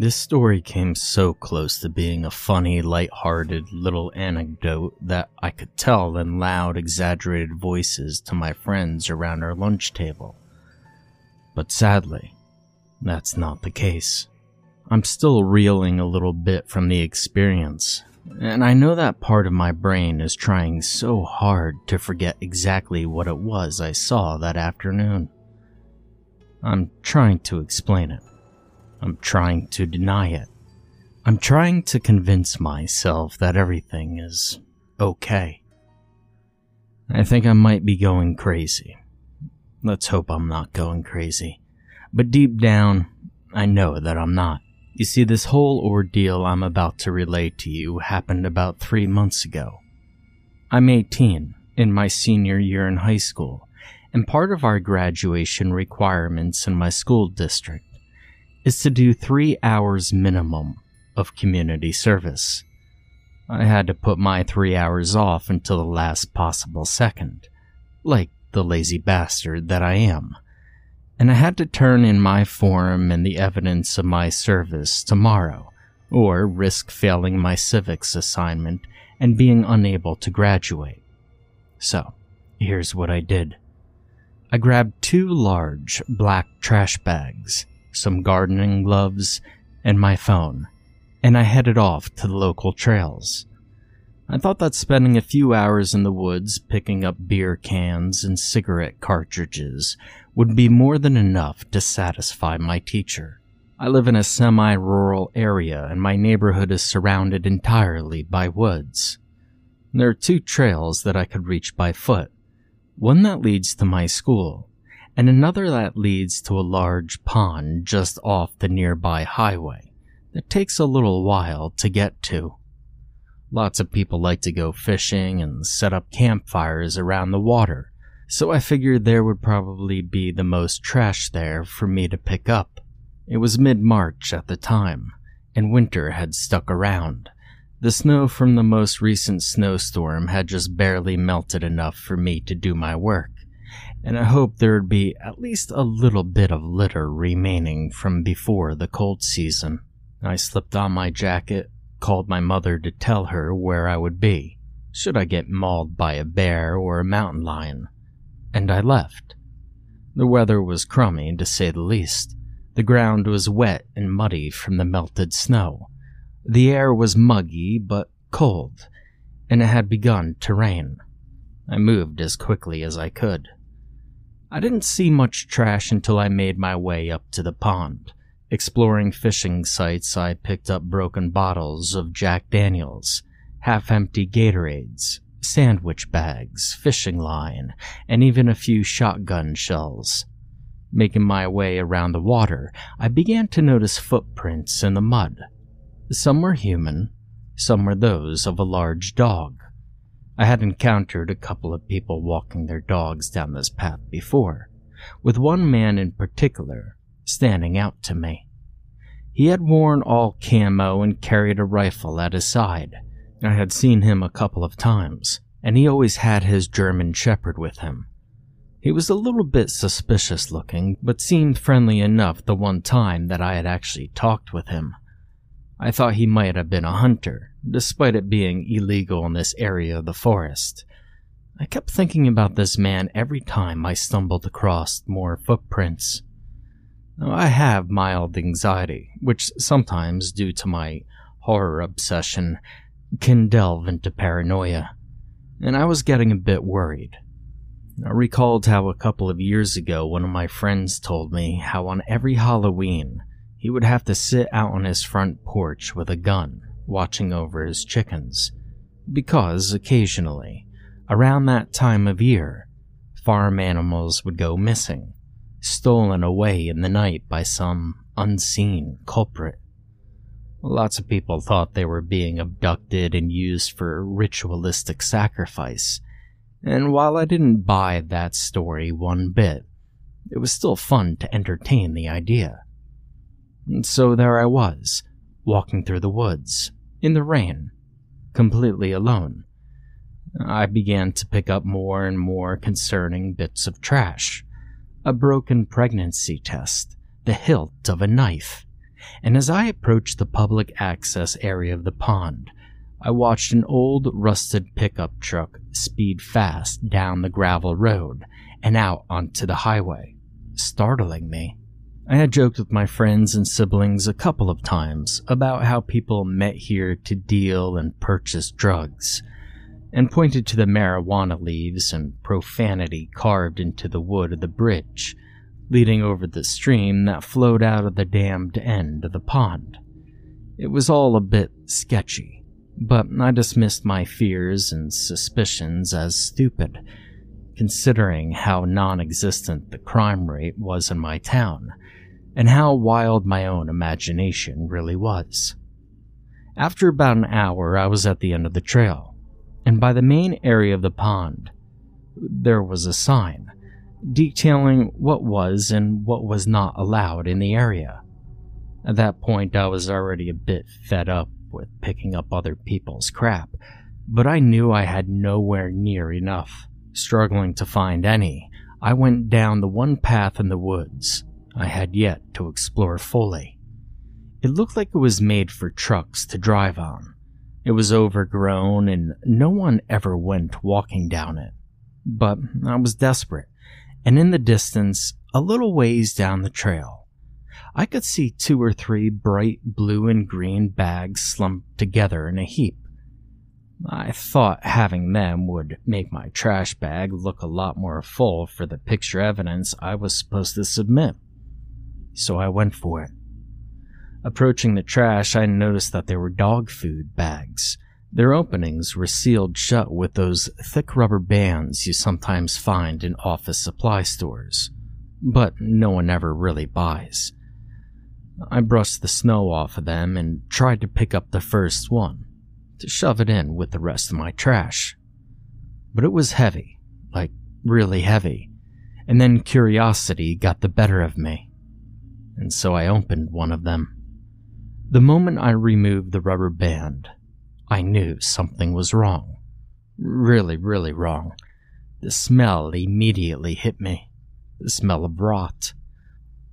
This story came so close to being a funny, light-hearted little anecdote that I could tell in loud, exaggerated voices to my friends around our lunch table. But sadly, that's not the case. I'm still reeling a little bit from the experience, and I know that part of my brain is trying so hard to forget exactly what it was I saw that afternoon. I'm trying to explain it. I'm trying to deny it. I'm trying to convince myself that everything is okay. I think I might be going crazy. Let's hope I'm not going crazy. But deep down, I know that I'm not. You see, this whole ordeal I'm about to relate to you happened about three months ago. I'm 18, in my senior year in high school, and part of our graduation requirements in my school district is to do three hours minimum of community service. I had to put my three hours off until the last possible second, like the lazy bastard that I am and I had to turn in my form and the evidence of my service tomorrow, or risk failing my civics assignment and being unable to graduate. So, here's what I did. I grabbed two large black trash bags, some gardening gloves, and my phone, and I headed off to the local trails. I thought that spending a few hours in the woods picking up beer cans and cigarette cartridges would be more than enough to satisfy my teacher. I live in a semi rural area and my neighborhood is surrounded entirely by woods. There are two trails that I could reach by foot one that leads to my school, and another that leads to a large pond just off the nearby highway that takes a little while to get to. Lots of people like to go fishing and set up campfires around the water, so I figured there would probably be the most trash there for me to pick up. It was mid March at the time, and winter had stuck around. The snow from the most recent snowstorm had just barely melted enough for me to do my work, and I hoped there would be at least a little bit of litter remaining from before the cold season. I slipped on my jacket, called my mother to tell her where I would be, should I get mauled by a bear or a mountain lion, and I left. The weather was crummy, to say the least. The ground was wet and muddy from the melted snow. The air was muggy but cold, and it had begun to rain. I moved as quickly as I could. I didn't see much trash until I made my way up to the pond. Exploring fishing sites, I picked up broken bottles of Jack Daniels, half empty Gatorades, sandwich bags, fishing line, and even a few shotgun shells. Making my way around the water, I began to notice footprints in the mud. Some were human, some were those of a large dog. I had encountered a couple of people walking their dogs down this path before, with one man in particular standing out to me. He had worn all camo and carried a rifle at his side. I had seen him a couple of times, and he always had his German Shepherd with him. He was a little bit suspicious looking, but seemed friendly enough the one time that I had actually talked with him. I thought he might have been a hunter, despite it being illegal in this area of the forest. I kept thinking about this man every time I stumbled across more footprints. I have mild anxiety, which sometimes, due to my horror obsession, can delve into paranoia, and I was getting a bit worried. I recalled how a couple of years ago one of my friends told me how on every Halloween he would have to sit out on his front porch with a gun, watching over his chickens, because occasionally, around that time of year, farm animals would go missing stolen away in the night by some unseen culprit. Lots of people thought they were being abducted and used for ritualistic sacrifice, and while I didn't buy that story one bit, it was still fun to entertain the idea. And so there I was, walking through the woods, in the rain, completely alone. I began to pick up more and more concerning bits of trash a broken pregnancy test, the hilt of a knife, and as I approached the public access area of the pond, I watched an old rusted pickup truck speed fast down the gravel road and out onto the highway, startling me. I had joked with my friends and siblings a couple of times about how people met here to deal and purchase drugs, and pointed to the marijuana leaves and profanity carved into the wood of the bridge leading over the stream that flowed out of the dammed end of the pond. It was all a bit sketchy, but I dismissed my fears and suspicions as stupid, considering how non existent the crime rate was in my town, and how wild my own imagination really was. After about an hour, I was at the end of the trail, and by the main area of the pond, there was a sign detailing what was and what was not allowed in the area. At that point, I was already a bit fed up with picking up other people's crap, but I knew I had nowhere near enough. Struggling to find any, I went down the one path in the woods I had yet to explore fully. It looked like it was made for trucks to drive on. It was overgrown and no one ever went walking down it. But I was desperate and in the distance, a little ways down the trail, I could see two or three bright blue and green bags slumped together in a heap. I thought having them would make my trash bag look a lot more full for the picture evidence I was supposed to submit. So I went for it. Approaching the trash, I noticed that there were dog food bags their openings were sealed shut with those thick rubber bands you sometimes find in office supply stores, but no one ever really buys. I brushed the snow off of them and tried to pick up the first one to shove it in with the rest of my trash. But it was heavy, like really heavy, and then curiosity got the better of me, and so I opened one of them. The moment I removed the rubber band, I knew something was wrong. Really, really wrong. The smell immediately hit me. The smell of rot.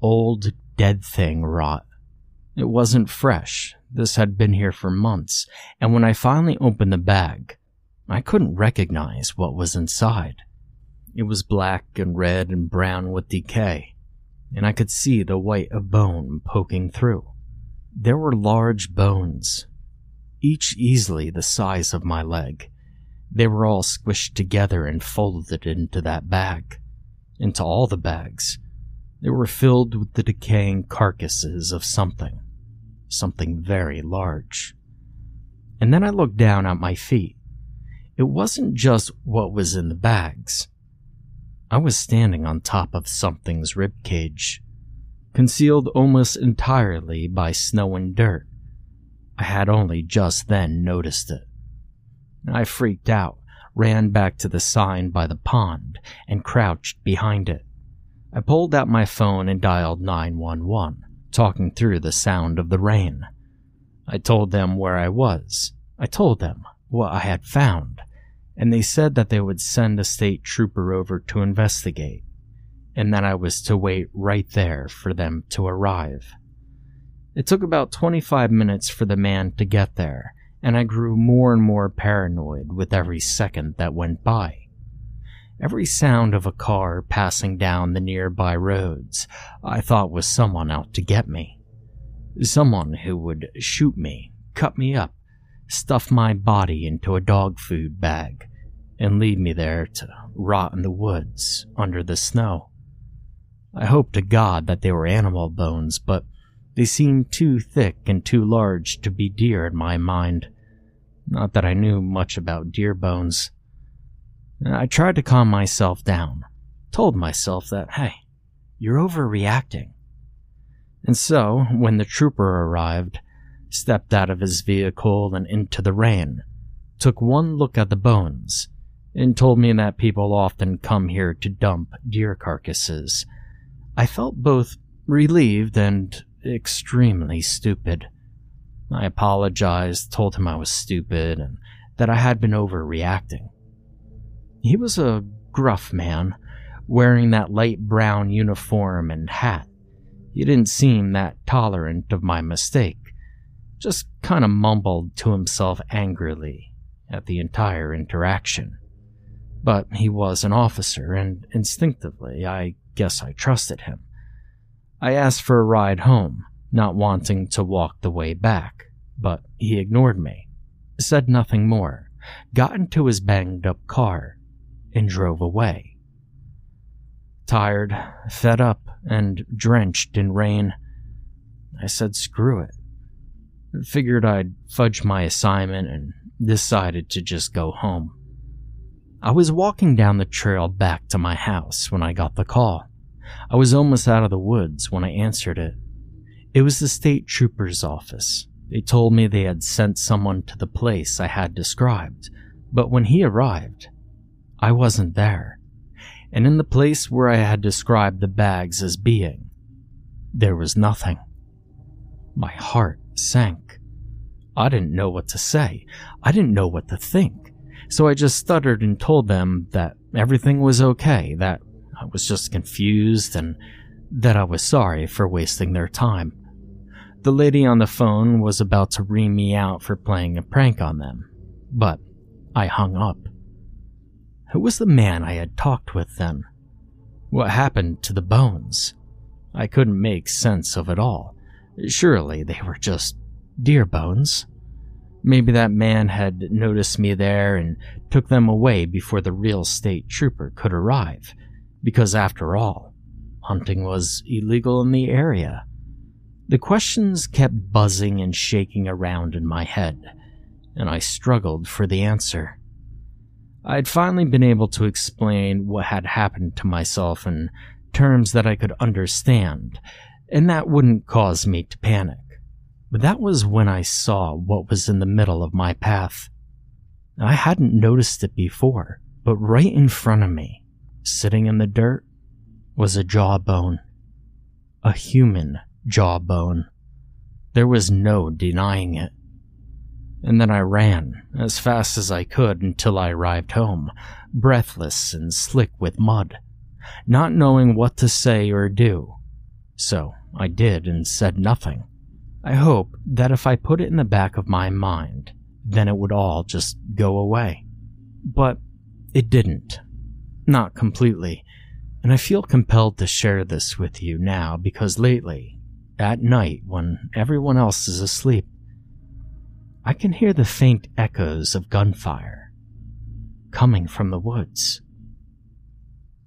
Old, dead thing rot. It wasn't fresh. This had been here for months, and when I finally opened the bag, I couldn't recognize what was inside. It was black and red and brown with decay, and I could see the white of bone poking through. There were large bones, each easily the size of my leg. They were all squished together and folded into that bag, into all the bags. They were filled with the decaying carcasses of something, something very large. And then I looked down at my feet. It wasn't just what was in the bags. I was standing on top of something's ribcage, concealed almost entirely by snow and dirt. I had only just then noticed it. I freaked out, ran back to the sign by the pond, and crouched behind it. I pulled out my phone and dialed 911, talking through the sound of the rain. I told them where I was. I told them what I had found, and they said that they would send a state trooper over to investigate, and that I was to wait right there for them to arrive. It took about 25 minutes for the man to get there, and I grew more and more paranoid with every second that went by. Every sound of a car passing down the nearby roads I thought was someone out to get me. Someone who would shoot me, cut me up, stuff my body into a dog food bag, and leave me there to rot in the woods under the snow. I hoped to God that they were animal bones, but they seemed too thick and too large to be deer in my mind. Not that I knew much about deer bones. I tried to calm myself down, told myself that, hey, you're overreacting. And so, when the trooper arrived, stepped out of his vehicle and into the rain, took one look at the bones, and told me that people often come here to dump deer carcasses. I felt both relieved and extremely stupid. I apologized, told him I was stupid, and that I had been overreacting. He was a gruff man, wearing that light brown uniform and hat. He didn't seem that tolerant of my mistake, just kind of mumbled to himself angrily at the entire interaction. But he was an officer, and instinctively, I guess I trusted him. I asked for a ride home, not wanting to walk the way back, but he ignored me, said nothing more, got into his banged up car, and drove away. Tired, fed up, and drenched in rain, I said screw it. Figured I'd fudge my assignment and decided to just go home. I was walking down the trail back to my house when I got the call. I was almost out of the woods when I answered it. It was the state trooper's office. They told me they had sent someone to the place I had described, but when he arrived, I wasn't there. And in the place where I had described the bags as being, there was nothing. My heart sank. I didn't know what to say. I didn't know what to think. So I just stuttered and told them that everything was okay, that I was just confused and that I was sorry for wasting their time. The lady on the phone was about to ream me out for playing a prank on them, but I hung up. Who was the man I had talked with then? What happened to the bones? I couldn't make sense of it all. Surely they were just deer bones. Maybe that man had noticed me there and took them away before the real state trooper could arrive, because after all, hunting was illegal in the area. The questions kept buzzing and shaking around in my head, and I struggled for the answer. I'd finally been able to explain what had happened to myself in terms that I could understand, and that wouldn't cause me to panic. But that was when I saw what was in the middle of my path. I hadn't noticed it before, but right in front of me, Sitting in the dirt was a jawbone. A human jawbone. There was no denying it. And then I ran as fast as I could until I arrived home, breathless and slick with mud, not knowing what to say or do. So I did and said nothing. I hoped that if I put it in the back of my mind, then it would all just go away. But it didn't. Not completely. And I feel compelled to share this with you now because lately, at night when everyone else is asleep, I can hear the faint echoes of gunfire coming from the woods.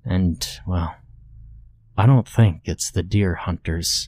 And, well, I don't think it's the deer hunters.